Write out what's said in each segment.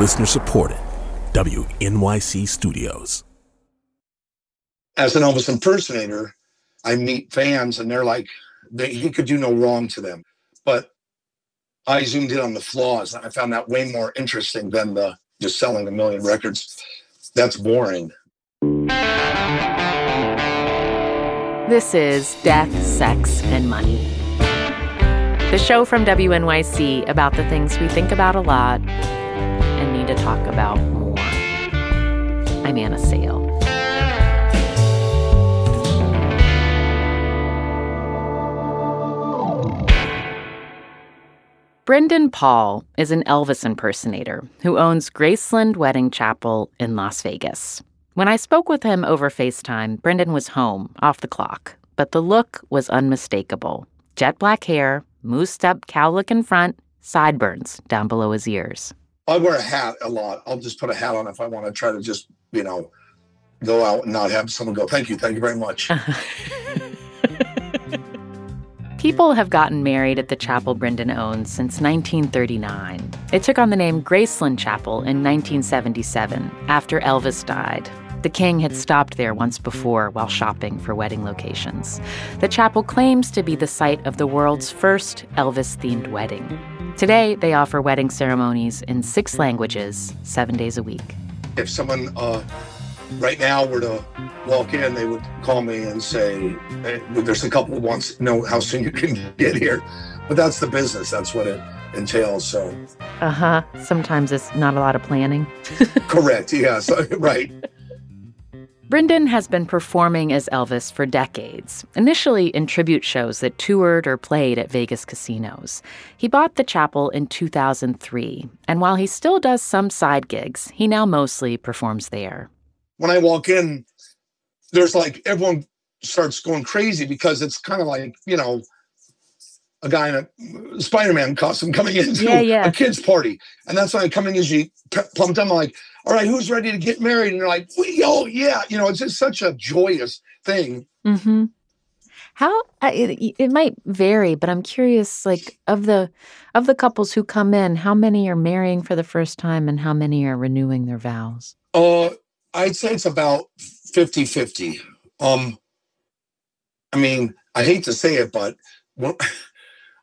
Listener supported. WNYC Studios. As an Elvis impersonator, I meet fans and they're like, they, he could do no wrong to them. But I zoomed in on the flaws. And I found that way more interesting than the just selling a million records. That's boring. This is Death, Sex, and Money. The show from WNYC about the things we think about a lot and need to talk about more. I'm Anna Sale. Brendan Paul is an Elvis impersonator who owns Graceland Wedding Chapel in Las Vegas. When I spoke with him over FaceTime, Brendan was home, off the clock, but the look was unmistakable. Jet black hair, moosed up cowlick in front, sideburns down below his ears. I wear a hat a lot. I'll just put a hat on if I want to try to just, you know, go out and not have someone go, thank you, thank you very much. People have gotten married at the chapel Brendan owns since 1939. It took on the name Graceland Chapel in 1977 after Elvis died. The king had stopped there once before while shopping for wedding locations. The chapel claims to be the site of the world's first Elvis themed wedding. Today, they offer wedding ceremonies in six languages, seven days a week. If someone uh, right now were to walk in, they would call me and say, hey, "There's a couple who wants to know how soon you can get here," but that's the business. That's what it entails. So, uh huh. Sometimes it's not a lot of planning. correct. Yeah. So, right. Brendan has been performing as Elvis for decades, initially in tribute shows that toured or played at Vegas casinos. He bought the chapel in 2003, and while he still does some side gigs, he now mostly performs there when I walk in, there's like everyone starts going crazy because it's kind of like, you know, a guy in a Spider-Man costume coming into yeah, yeah. a kid's party. And that's why I come in usually plumped. I'm like, all right, who's ready to get married? And they're like, we, oh yeah. You know, it's just such a joyous thing. Mm-hmm. How it, it might vary, but I'm curious, like of the of the couples who come in, how many are marrying for the first time, and how many are renewing their vows? Uh, I'd say it's about 50 50. Um, I mean, I hate to say it, but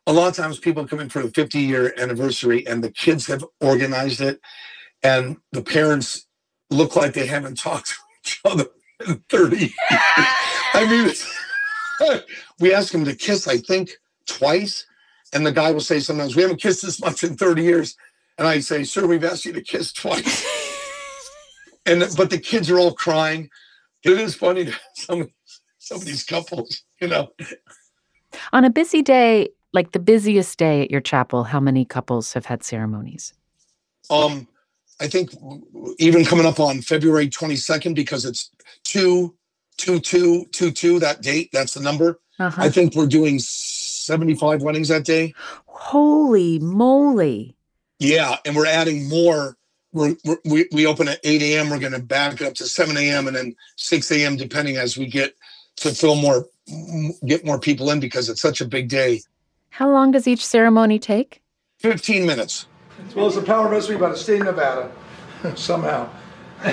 a lot of times people come in for the 50 year anniversary and the kids have organized it, and the parents look like they haven't talked to each other in 30 years. I mean, we ask them to kiss, I think, twice. And the guy will say sometimes, We haven't kissed this much in 30 years. And I say, Sir, we've asked you to kiss twice and but the kids are all crying. It is funny to some some of these couples, you know. On a busy day, like the busiest day at your chapel, how many couples have had ceremonies? Um, I think even coming up on February 22nd, because it's two, two, two, two, two, that date, that's the number. Uh-huh. I think we're doing 75 weddings that day. Holy moly. Yeah. And we're adding more we're, we're, we we open at 8 a.m. We're going to back up to 7 a.m. and then 6 a.m. depending as we get to fill more, get more people in because it's such a big day. How long does each ceremony take? 15 minutes. As Well, it's a power mystery about a state of Nevada, somehow. I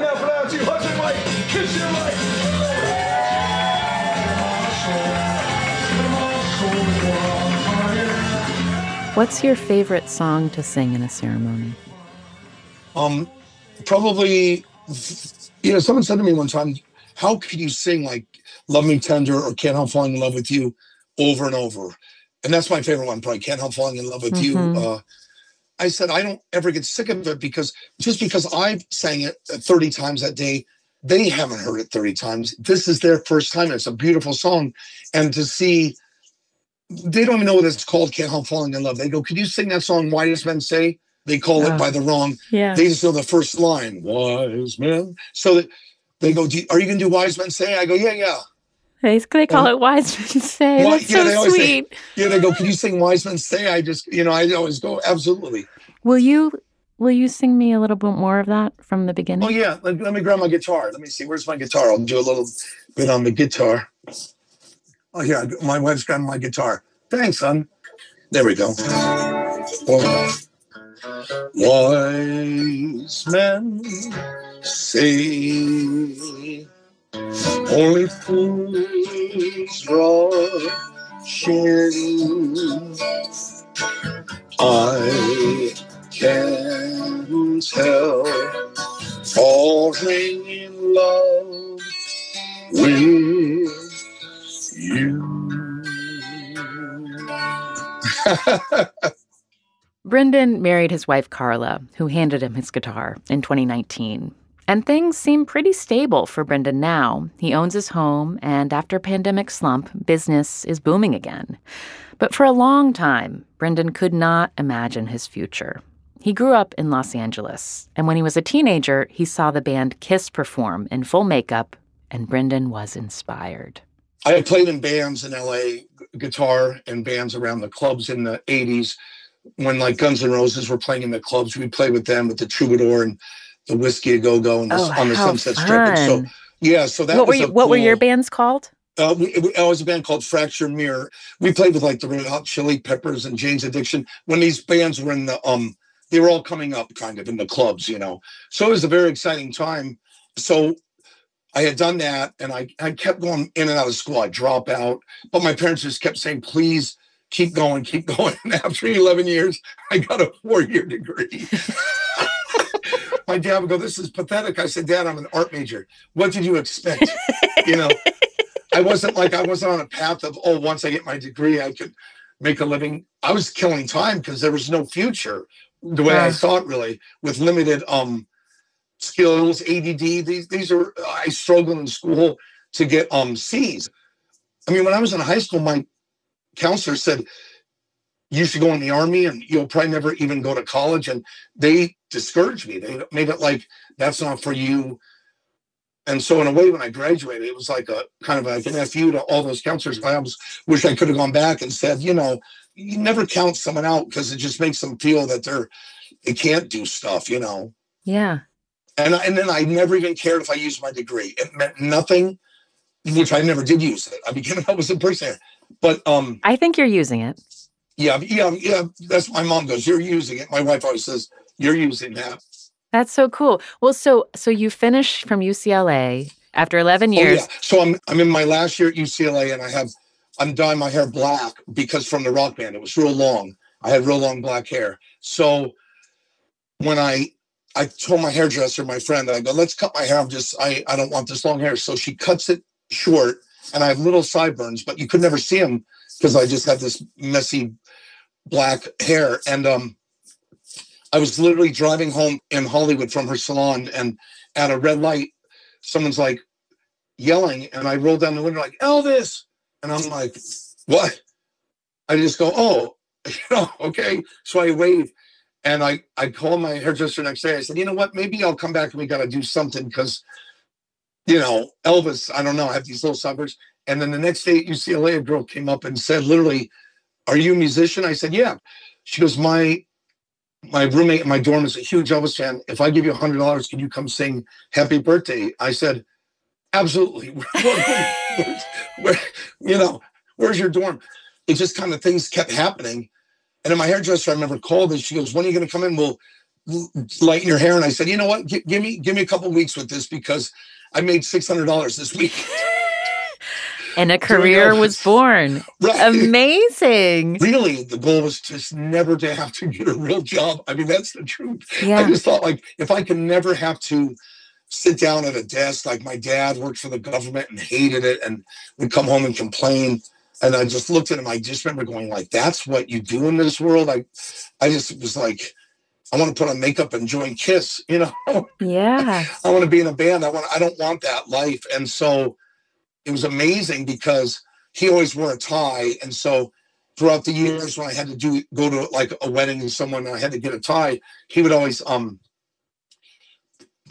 now pronounce you husband, wife, kiss your wife. What's your favorite song to sing in a ceremony? Um, probably, you know, someone said to me one time, "How can you sing like Love Me Tender or Can't Help Falling in Love with You over and over?" And that's my favorite one, probably Can't Help Falling in Love with mm-hmm. You. Uh, I said I don't ever get sick of it because just because I've sang it 30 times that day, they haven't heard it 30 times. This is their first time. It's a beautiful song. And to see they don't even know what it's called, Can't Help Falling in Love. They go, Could you sing that song, Wise Men Say? They call oh. it by the wrong. Yeah. They just know the first line, Wise Men. So that they go, Are you going to do Wise Men Say? I go, Yeah, yeah. They, they call it Wise Men Say. Well, That's yeah, so sweet. Say, yeah, they go, Can you sing Wise Men Say? I just, you know, I always go, Absolutely. Will you Will you sing me a little bit more of that from the beginning? Oh yeah, let, let, me grab my guitar. Let me see. Where's my guitar? I'll do a little bit on the guitar. Oh yeah, my wife's got my guitar. Thanks, son. There we go. Wise men say only fools rush in. I can't tell, falling in love with you. Brendan married his wife Carla, who handed him his guitar in 2019. And things seem pretty stable for Brendan now. He owns his home, and after pandemic slump, business is booming again. But for a long time, Brendan could not imagine his future. He grew up in Los Angeles, and when he was a teenager, he saw the band Kiss perform in full makeup, and Brendan was inspired. I had played in bands in LA, guitar and bands around the clubs in the 80s. When like Guns N' Roses were playing in the clubs, we'd play with them with the Troubadour and the Whisky a Go Go and the, Oh, on the Sunset Strip. And so yeah, so that what were was you, what were your bands called? Uh, we, we, I was a band called Fracture Mirror. We played with like the Red Hot Chili Peppers and Jane's Addiction when these bands were in the um, they were all coming up kind of in the clubs, you know. So it was a very exciting time. So I had done that, and I I kept going in and out of school. I drop out, but my parents just kept saying, "Please keep going, keep going." And after 11 years, I got a four year degree. my dad would go, "This is pathetic." I said, "Dad, I'm an art major. What did you expect?" you know. I wasn't like I wasn't on a path of oh once I get my degree I could make a living. I was killing time because there was no future the way I Yeah. saw it really with limited um skills ADD these these are I struggled in school to get um C's. I mean when I was in high school my counselor said you should go in the army and you'll probably never even go to college and they discouraged me. They made it like that's not for you and so in a way, when I graduated, it was like a kind of like an FU to all those counselors. I almost wish I could have gone back and said, you know, you never count someone out because it just makes them feel that they're they can't do stuff, you know. Yeah. And and then I never even cared if I used my degree. It meant nothing, which I never did use it. I became an Elvis impersonator. But um, I think you're using it. Yeah, yeah, yeah. That's my mom goes. You're using it. My wife always says you're using that. That's so cool. Well, so so you finished from UCLA after 11 years. Oh, yeah. So I'm I'm in my last year at UCLA and I have I'm dyeing my hair black because from the rock band it was real long. I had real long black hair. So when I I told my hairdresser, my friend, that I go, let's cut my hair. I'm just I I don't want this long hair. So she cuts it short and I have little sideburns, but you could never see them because I just had this messy black hair. And um I was literally driving home in Hollywood from her salon and at a red light, someone's like yelling and I roll down the window like Elvis. And I'm like, what? I just go, oh, you know, okay. So I wave and I, I called my hairdresser next day. I said, you know what? Maybe I'll come back and we got to do something because, you know, Elvis, I don't know, I have these little suburbs. And then the next day at UCLA, a girl came up and said, literally, are you a musician? I said, yeah. She goes, my my roommate in my dorm is a huge Elvis fan. If I give you hundred dollars, can you come sing happy birthday? I said, absolutely. Where- you know, where's your dorm? It just kind of things kept happening. And then my hairdresser, I remember called and she goes, when are you going to come in? We'll lighten your hair. And I said, you know what? Gi- give me, give me a couple weeks with this because I made $600 this week. And a career was born. Right. Amazing. really, the goal was just never to have to get a real job. I mean, that's the truth. Yeah. I just thought like if I could never have to sit down at a desk, like my dad worked for the government and hated it and would come home and complain. And I just looked at him. I just remember going like, that's what you do in this world. I, I just was like, I want to put on makeup and join Kiss, you know, Yeah. I want to be in a band. I want, I don't want that life. And so it was amazing because he always wore a tie. And so throughout the years when I had to do, go to like a wedding and someone, I had to get a tie, he would always, um,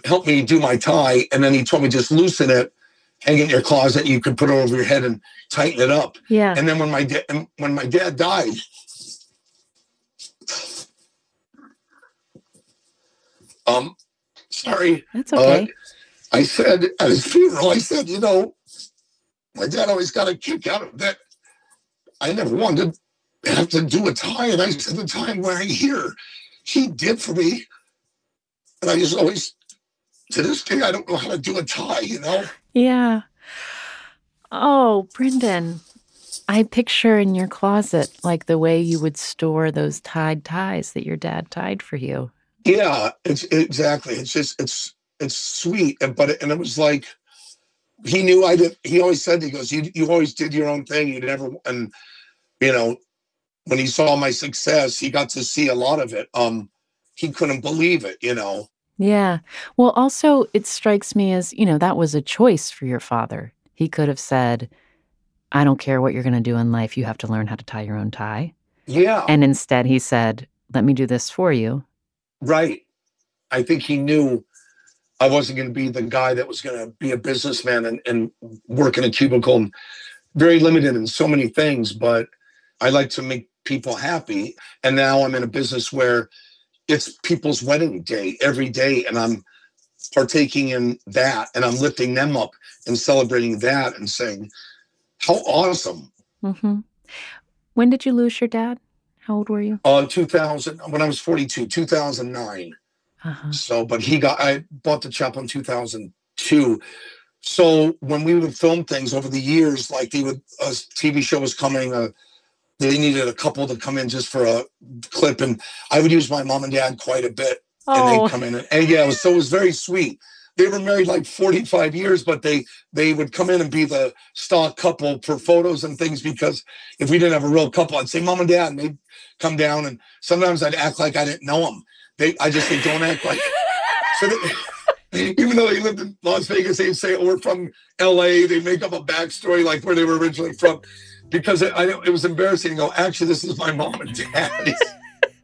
help me do my tie. And then he told me just loosen it, hang it in your closet. You could put it over your head and tighten it up. Yeah. And then when my dad when my dad died, um, sorry, That's okay. I said at his funeral, I said, you know, my dad always got a kick out of that. I never wanted to have to do a tie, and I said the tie I'm wearing here he did for me. And I just always, to this day, I don't know how to do a tie, you know? Yeah. Oh, Brendan, I picture in your closet like the way you would store those tied ties that your dad tied for you. Yeah, it's exactly. It's just it's it's sweet, and but it, and it was like he knew I did. He always said he goes, you you always did your own thing. You never and you know when he saw my success, he got to see a lot of it. Um, he couldn't believe it. You know. Yeah. Well, also it strikes me as you know that was a choice for your father. He could have said, "I don't care what you're going to do in life. You have to learn how to tie your own tie." Yeah. And instead, he said, "Let me do this for you." Right. I think he knew I wasn't going to be the guy that was going to be a businessman and, and work in a cubicle and very limited in so many things. But I like to make people happy. And now I'm in a business where it's people's wedding day every day. And I'm partaking in that and I'm lifting them up and celebrating that and saying, how awesome. Mm-hmm. When did you lose your dad? How old were you? Uh, 2000, when I was 42, 2009. Uh-huh. So, but he got, I bought the chapel in 2002. So when we would film things over the years, like they would, a TV show was coming, uh, they needed a couple to come in just for a clip. And I would use my mom and dad quite a bit. And Oh, they'd come in. And, and yeah, it was, so it was very sweet. They were married like 45 years, but they they would come in and be the stock couple for photos and things because if we didn't have a real couple, I'd say mom and dad, and they'd come down and sometimes I'd act like I didn't know them. They I just say don't act like so they, even though they lived in Las Vegas, they'd say, we're from LA. They make up a backstory like where they were originally from. Because it, I, it was embarrassing to go, actually, this is my mom and dad.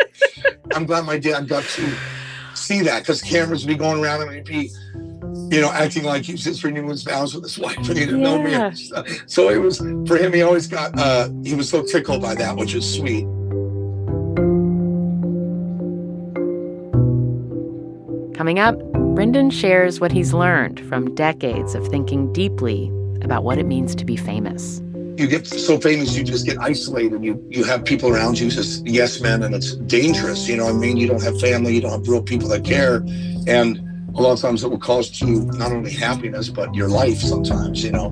I'm glad my dad got to see that because cameras would be going around and he'd be, you know, acting like he was just renewing his vows with his wife and he didn't know me. Yeah. So it was, for him, he always got, uh, he was so tickled by that, which is sweet. Coming up, Brendan shares what he's learned from decades of thinking deeply about what it means to be famous. you get so famous you just get isolated. You you have people around you just yes men and it's dangerous you know i mean? You don't have family you don't have real people that care. And a lot of times it will cost you not only happiness but your life sometimes you know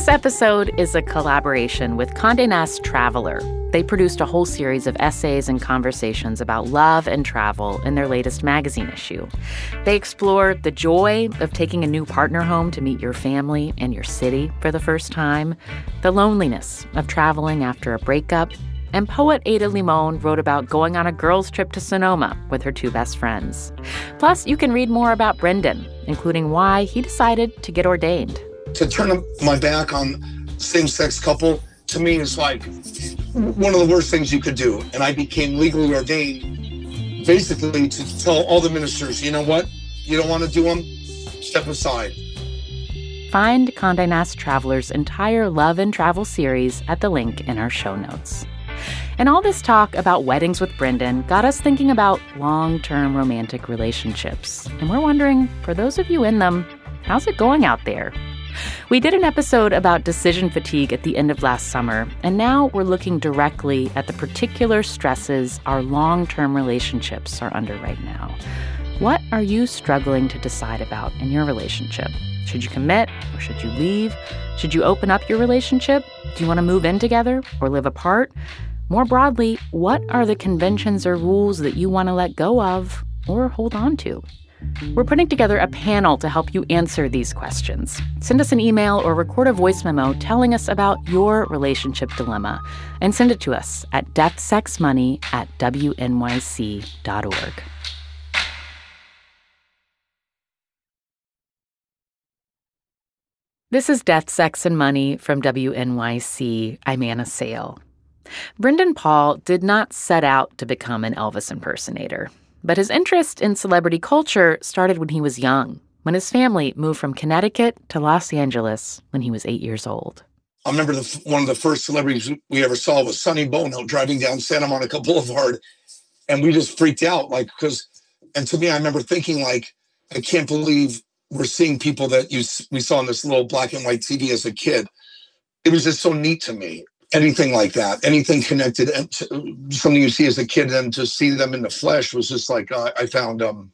This episode is a collaboration with Condé Nast Traveler. They produced a whole series of essays and conversations about love and travel in their latest magazine issue. They explore the joy of taking a new partner home to meet your family and your city for the first time, the loneliness of traveling after a breakup, and poet Ada Limon wrote about going on a girls' trip to Sonoma with her two best friends. Plus, you can read more about Brendan, including why he decided to get ordained. To turn my back on same-sex couple to me is like one of the worst things you could do and i became legally ordained basically to tell all the ministers you know what you don't want to do them step aside Find Condé Nast Traveler's entire love and travel series at the link in our show notes. And all this talk about weddings with Brendan got us thinking about long term romantic relationships. And we're wondering, for those of you in them, how's it going out there? We did an episode about decision fatigue at the end of last summer, and now we're looking directly at the particular stresses our long term relationships are under right now. What are you struggling to decide about in your relationship? Should you commit or should you leave? Should you open up your relationship? Do you want to move in together or live apart? More broadly, what are the conventions or rules that you want to let go of or hold on to? We're putting together a panel to help you answer these questions. Send us an email or record a voice memo telling us about your relationship dilemma and send it to us at deathsexmoney at wnyc.org. This is Death, Sex, and Money from WNYC. I'm Anna Sale. Brendan Paul did not set out to become an Elvis impersonator, but his interest in celebrity culture started when he was young, when his family moved from Connecticut to Los Angeles when he was eight years old. i remember the, one of the first celebrities we ever saw was sonny bono driving down santa monica boulevard and we just freaked out like because and to me i remember thinking like I can't believe we're seeing people that you we saw on this little black and white TV as a kid. It was just so neat to me. Anything like that, anything connected, and something you see as a kid, and to see them in the flesh was just like uh, I found um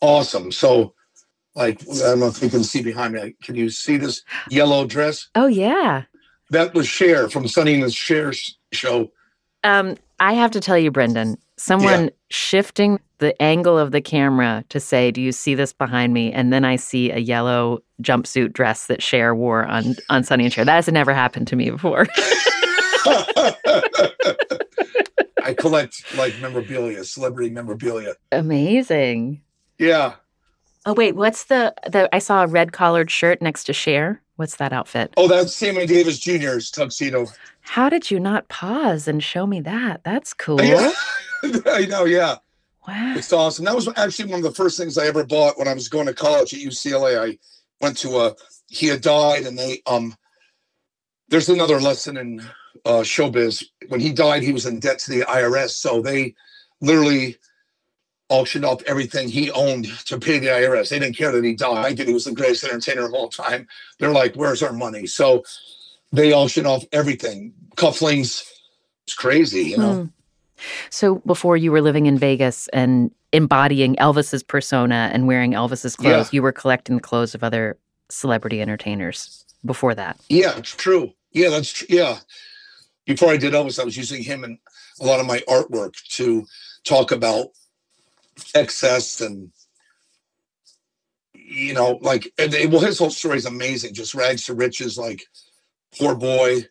awesome. So, like I don't know if you can see behind me. Can you see this yellow dress? Oh yeah, that was Cher from Sonny and the Cher show. Um, I have to tell you, Brendan, someone yeah. shifting the angle of the camera to say, "Do you see this behind me?" And then I see a yellow jumpsuit dress that Cher wore on on Sonny and Cher. That has never happened to me before. I collect like memorabilia, celebrity memorabilia. Amazing. Yeah. Oh wait, what's the the? I saw a red collared shirt next to Cher. What's that outfit? Oh, that's Sammy Davis Jr.'s tuxedo. How did you not pause and show me that? That's cool. Yeah. I know, yeah. Wow. It's awesome. That was actually one of the first things I ever bought when I was going to college at UCLA. I went to a he had died and they um there's another lesson in uh showbiz. When he died, he was in debt to the IRS. So they literally auctioned off everything he owned to pay the IRS. They didn't care that he died, that he was the greatest entertainer of all time. They're like, where's our money? So they auctioned off everything. Cufflinks. It's crazy, you know. Hmm. So before you were living in Vegas and embodying Elvis's persona and wearing Elvis's clothes, yeah. you were collecting the clothes of other celebrity entertainers before that. Yeah, it's true. Yeah, that's tr- yeah. Before I did Elvis, I was using him in a lot of my artwork to talk about excess and you know, like well, his whole story is amazing. Just rags to riches, like poor boy,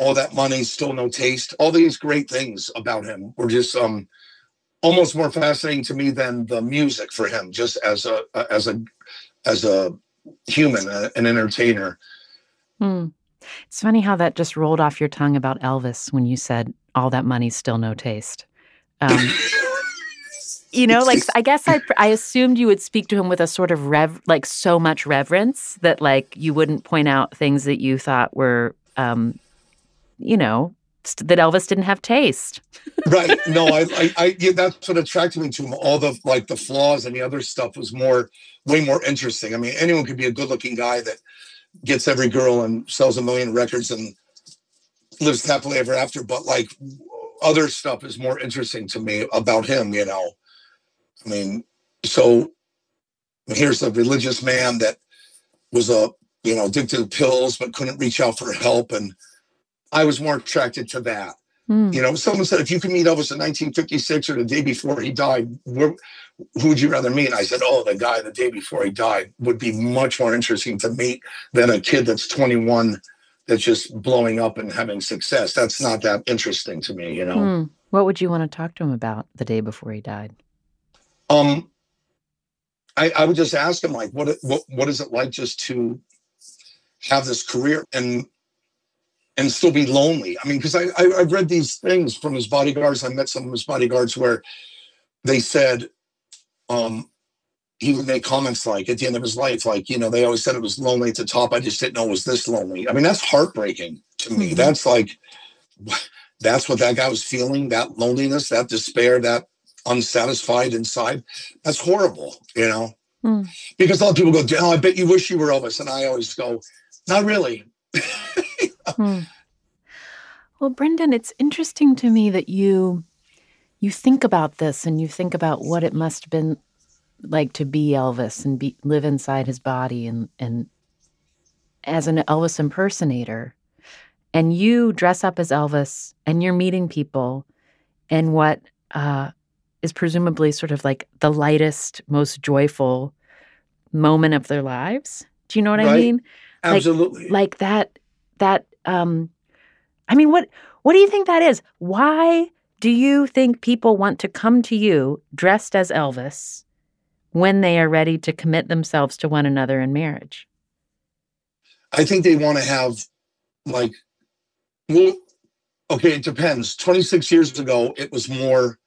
all that money, still no taste. All these great things about him were just um almost more fascinating to me than the music for him, just as a as a as a human, an entertainer. Hmm. It's funny how that just rolled off your tongue about Elvis when you said all that money, still no taste. Um, you know, like I guess I I assumed you would speak to him with a sort of rev, like so much reverence that like you wouldn't point out things that you thought were, um, you know, that Elvis didn't have taste. right. No, I, I, I yeah, that's what attracted me to him. All the like the flaws and the other stuff was more, way more interesting. I mean, anyone could be a good-looking guy that gets every girl and sells a million records and lives happily ever after, but like other stuff is more interesting to me about him. You know I mean, so here's a religious man that was a you know addicted to pills but couldn't reach out for help, and I was more attracted to that. Mm. You know, someone said if you could meet Elvis in 1956 or the day before he died, who would you rather meet? I said, oh, the guy the day before he died would be much more interesting to meet than a kid that's 21 that's just blowing up and having success. That's not that interesting to me, you know. Mm. What would you want to talk to him about the day before he died? Um, I, I would just ask him like, what what what is it like just to have this career and and still be lonely? I mean, because I, I I read these things from his bodyguards. I met some of his bodyguards where they said um he would make comments like at the end of his life, like, you know, they always said it was lonely at the top. I just didn't know it was this lonely. I mean, that's heartbreaking to me. Mm-hmm. That's like, that's what that guy was feeling that loneliness, that despair, that unsatisfied inside. That's horrible, you know. Mm. Because a lot of people go, "Oh, I bet you wish you were Elvis," and I always go, "Not really." mm. Well, Brendan, it's interesting to me that you you think about this and you think about what it must have been like to be Elvis and be live inside his body and and as an Elvis impersonator. And you dress up as Elvis and you're meeting people and what uh, is presumably sort of like the lightest, most joyful moment of their lives. Do you know what right. I mean? Absolutely. Like, like that that um I mean what what do you think that is? Why do you think people want to come to you dressed as Elvis when they are ready to commit themselves to one another in marriage? I think they want to have like well okay, it depends. 26 years ago it was more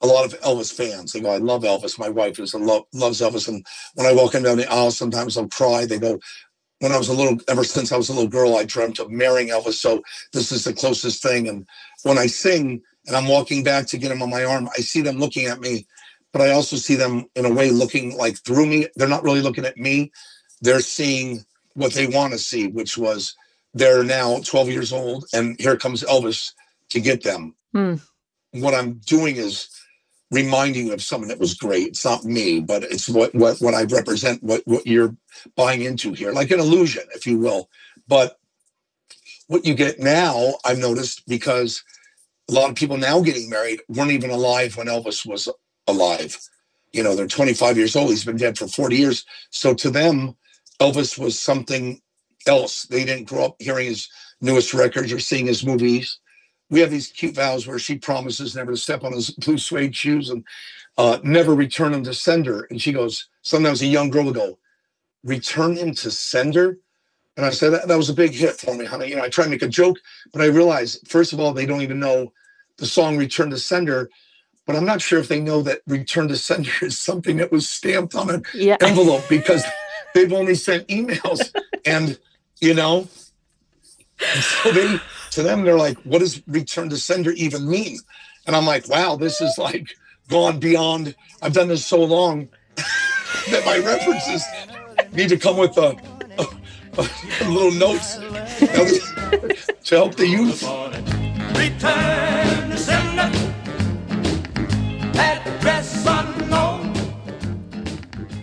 a lot of Elvis fans. They go, I love Elvis. My wife is a love, loves Elvis. And when I walk in down the aisle, sometimes I'll cry. They go, when I was a little, ever since I was a little girl, I dreamt of marrying Elvis. So this is the closest thing. And when I sing and I'm walking back to get him on my arm, I see them looking at me but I also see them in a way looking like through me. They're not really looking at me. They're seeing what they want to see, which was they're now 12 years old and here comes Elvis to get them. Hmm. What I'm doing is reminding you of someone that was great. It's not me, but it's what what what I represent, what what you're buying into here, like an illusion, if you will. But what you get now, I've noticed because a lot of people now getting married weren't even alive when Elvis was alive. You know, they're 25 years old. He's been dead for 40 years. So to them, Elvis was something else. They didn't grow up hearing his newest records or seeing his movies. We have these cute vows where she promises never to step on his blue suede shoes and uh, never return him to sender. And she goes, sometimes a young girl will go, return him to sender? And I said, that, that was a big hit for me, honey. You know, I try to make a joke, but I realized, first of all, they don't even know the song Return to Sender. But I'm not sure if they know that Return to Sender is something that was stamped on an Yeah. envelope because they've only sent emails. and, you know, and so they, to them, they're like, what does Return to Sender even mean? And I'm like, wow, this is like gone beyond. I've done this so long that my references need to come with a, a, a little notes to help the youth. Return to sender. Address unknown.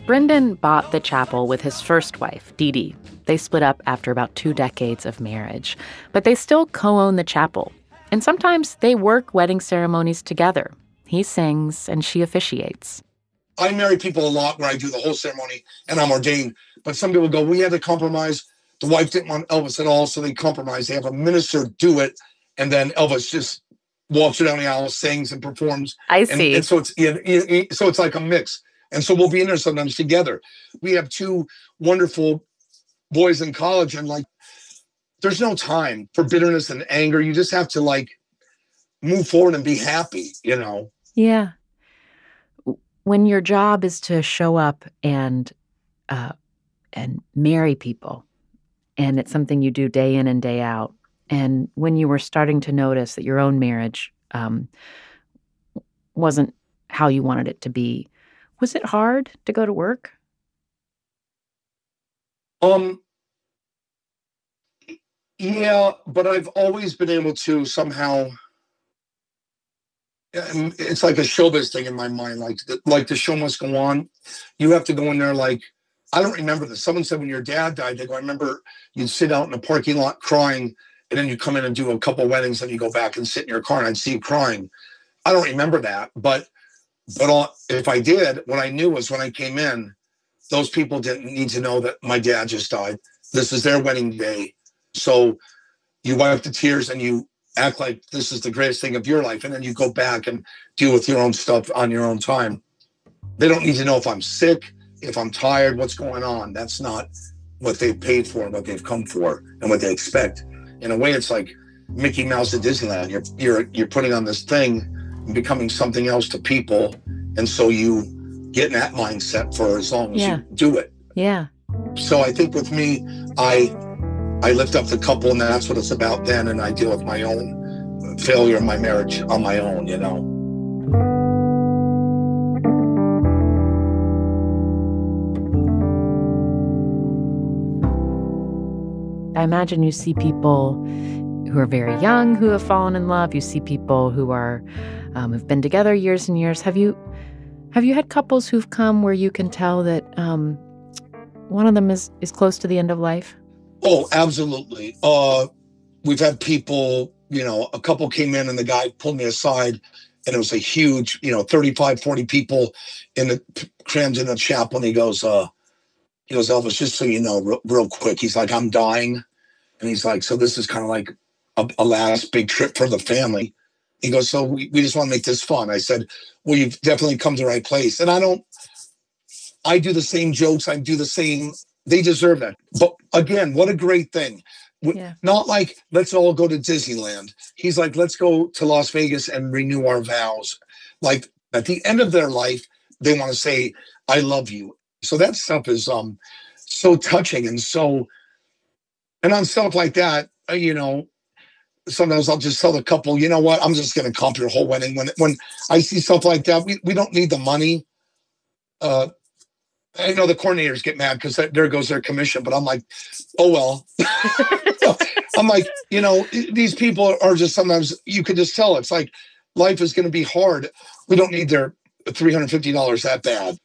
Brendan bought the chapel with his first wife, Dee Dee. They split up after about two decades of marriage, but they still co own the chapel. And sometimes they work wedding ceremonies together. He sings and she officiates. I marry people a lot where I do the whole ceremony and I'm ordained. But some people go, we had to compromise. The wife didn't want Elvis at all, so they compromise. They have a minister do it, and then Elvis just walks down the aisle, sings and performs. I And, see. and so it's yeah, yeah, so it's like a mix. And so we'll be in there sometimes together. We have two wonderful boys in college, and like there's no time for bitterness and anger. You just have to like move forward and be happy, you know. Yeah. When your job is to show up and uh, and marry people, and it's something you do day in and day out, and when you were starting to notice that your own marriage um, wasn't how you wanted it to be, was it hard to go to work? Um yeah, but I've always been able to somehow it's like a showbiz thing in my mind like the, like the show must go on. You have to go in there like I don't remember this. Someone said when your dad died, they go, I remember you'd sit out in the parking lot crying, and then you come in and do a couple weddings, and you go back and sit in your car, and I'd see you crying. I don't remember that, but but all, if I did, what I knew was when I came in, those people didn't need to know that my dad just died. This is their wedding day, so you wipe the tears and you act like this is the greatest thing of your life, and then you go back and deal with your own stuff on your own time. They don't need to know if I'm sick, if I'm tired, what's going on. That's not what they've paid for and what they've come for and what they expect. In a way, it's like Mickey Mouse at Disneyland. You're you're you're putting on this thing and becoming something else to people, and so you get in that mindset for as long as Yeah. you do it. Yeah. So I think with me, I I lift up the couple, and that's what it's about then, and I deal with my own failure in my marriage on my own. You know. I imagine you see people who are very young who have fallen in love. You see people who are um, have been together years and years. Have you have you had couples who've come where you can tell that um, one of them is is close to the end of life? Oh, absolutely. Uh, we've had people, you know, a couple came in and the guy pulled me aside and it was a huge, you know, 35, 40 people in the crammed in the chapel. And he goes, uh, he goes, Elvis, just so you know, real, real quick, he's like, I'm dying. And he's like, so this is kind of like a, a last big trip for the family. He goes, so we, we just want to make this fun. I said, well, you've definitely come to the right place. And I don't, I do the same jokes. I do the same. They deserve that. But again, what a great thing. Yeah. Not like let's all go to Disneyland. He's like, let's go to Las Vegas and renew our vows. Like at the end of their life, they want to say, I love you. So that stuff is um so touching and so and on stuff like that, uh, you know, sometimes I'll just tell the couple, you know what, I'm just going to comp your whole wedding. When when I see stuff like that, we, we don't need the money. Uh, I know the coordinators get mad because there goes their commission, but I'm like, oh well. I'm like, you know, these people are just sometimes you could just tell it's like life is going to be hard. We don't need their $350 that bad.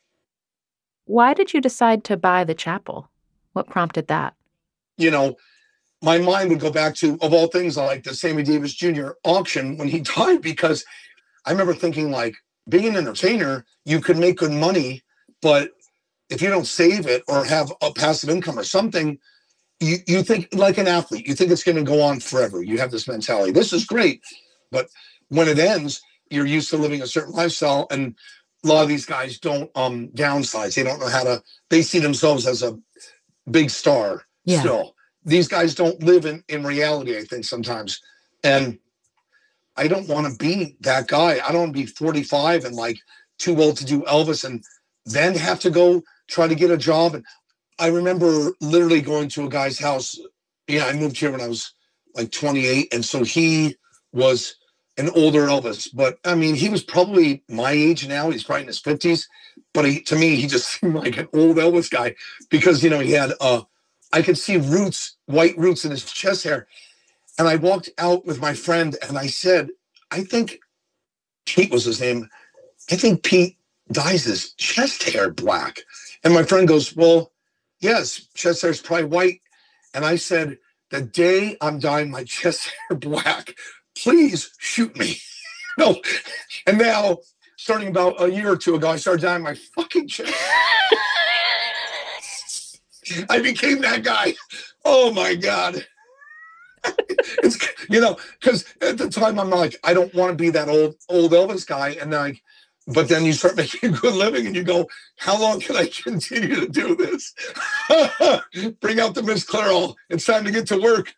Why did you decide to buy the chapel? What prompted that? You know, my mind would go back to, of all things, like the Sammy Davis Jr. auction when he died, because I remember thinking, like, being an entertainer, you could make good money, but if you don't save it or have a passive income or something, you, you think like an athlete, you think it's going to go on forever. You have this mentality. This is great. But when it ends, you're used to living a certain lifestyle. And a lot of these guys don't um downsize. They don't know how to, they see themselves as a big star Yeah. still. These guys don't live in, in reality, I think, sometimes. And I don't want to be that guy. I don't want to be 45 and like too old to do Elvis and then have to go try to get a job. And I remember literally going to a guy's house. Yeah, I moved here when I was like 28. And so he was an older Elvis, but I mean, he was probably my age now. He's probably in his 50s. But he, to me, he just seemed like an old Elvis guy because, you know, he had, uh, I could see roots, white roots in his chest hair. And I walked out with my friend and I said, I think Pete was his name. I think Pete dyes his chest hair black. And my friend goes, Well, yes, chest hair is probably white. And I said, The day I'm dyeing my chest hair black, please shoot me. no. And now, starting about a year or two ago, I started dyeing my fucking chest. I became that guy. Oh my God. it's you know, because at the time I'm like, I don't want to be that old old Elvis guy. And I but then you start making a good living and you go, how long can I continue to do this? Bring out the Miss Clairol. It's time to get to work.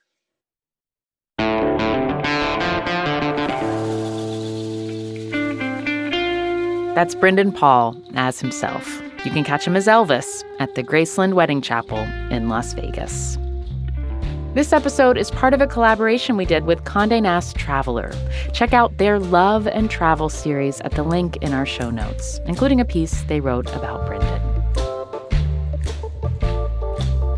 That's Brendan Paul as himself. You can catch him as Elvis at the Graceland Wedding Chapel in Las Vegas. This episode is part of a collaboration we did with Condé Nast Traveler. Check out their love and travel series at the link in our show notes, including a piece they wrote about Brendan.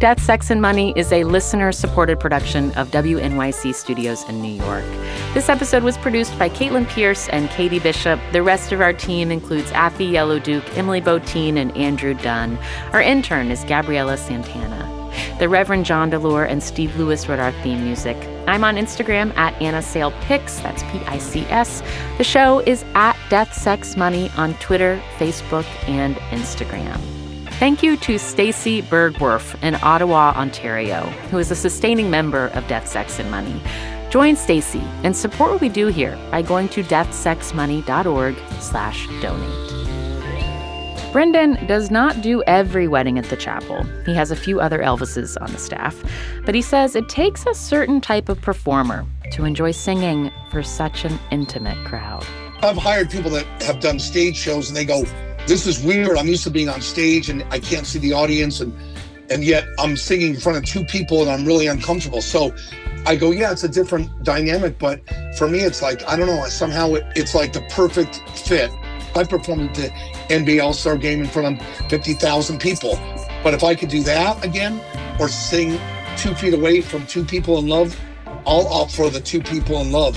Death, Sex, and Money is a listener supported production of WNYC Studios in New York. This episode was produced by Caitlin Pierce and Katie Bishop. The rest of our team includes Afi Yellow Duke, Emily Botein, and Andrew Dunn. Our intern is Gabriela Santana. The Reverend John Delore and Steve Lewis wrote our theme music. I'm on Instagram at Anna Sale that's P I C S. The show is at Death, Sex, Money on Twitter, Facebook, and Instagram. Thank you to Stacy Bergwerf in Ottawa, Ontario, who is a sustaining member of Death, Sex, and Money. Join Stacy and support what we do here by going to deathsexmoney.org slash donate. Brendan does not do every wedding at the chapel. He has a few other Elvises on the staff, but he says it takes a certain type of performer to enjoy singing for such an intimate crowd. I've hired people that have done stage shows and they go, This is weird. I'm used to being on stage and I can't see the audience and and yet I'm singing in front of two people and I'm really uncomfortable. So I go, yeah, it's a different dynamic, but for me, it's like I don't know. Somehow it, it's like the perfect fit. I performed at the NBA All Star Game in front of fifty thousand people, but if I could do that again, or sing two feet away from two people in love, I'll opt for the two people in love.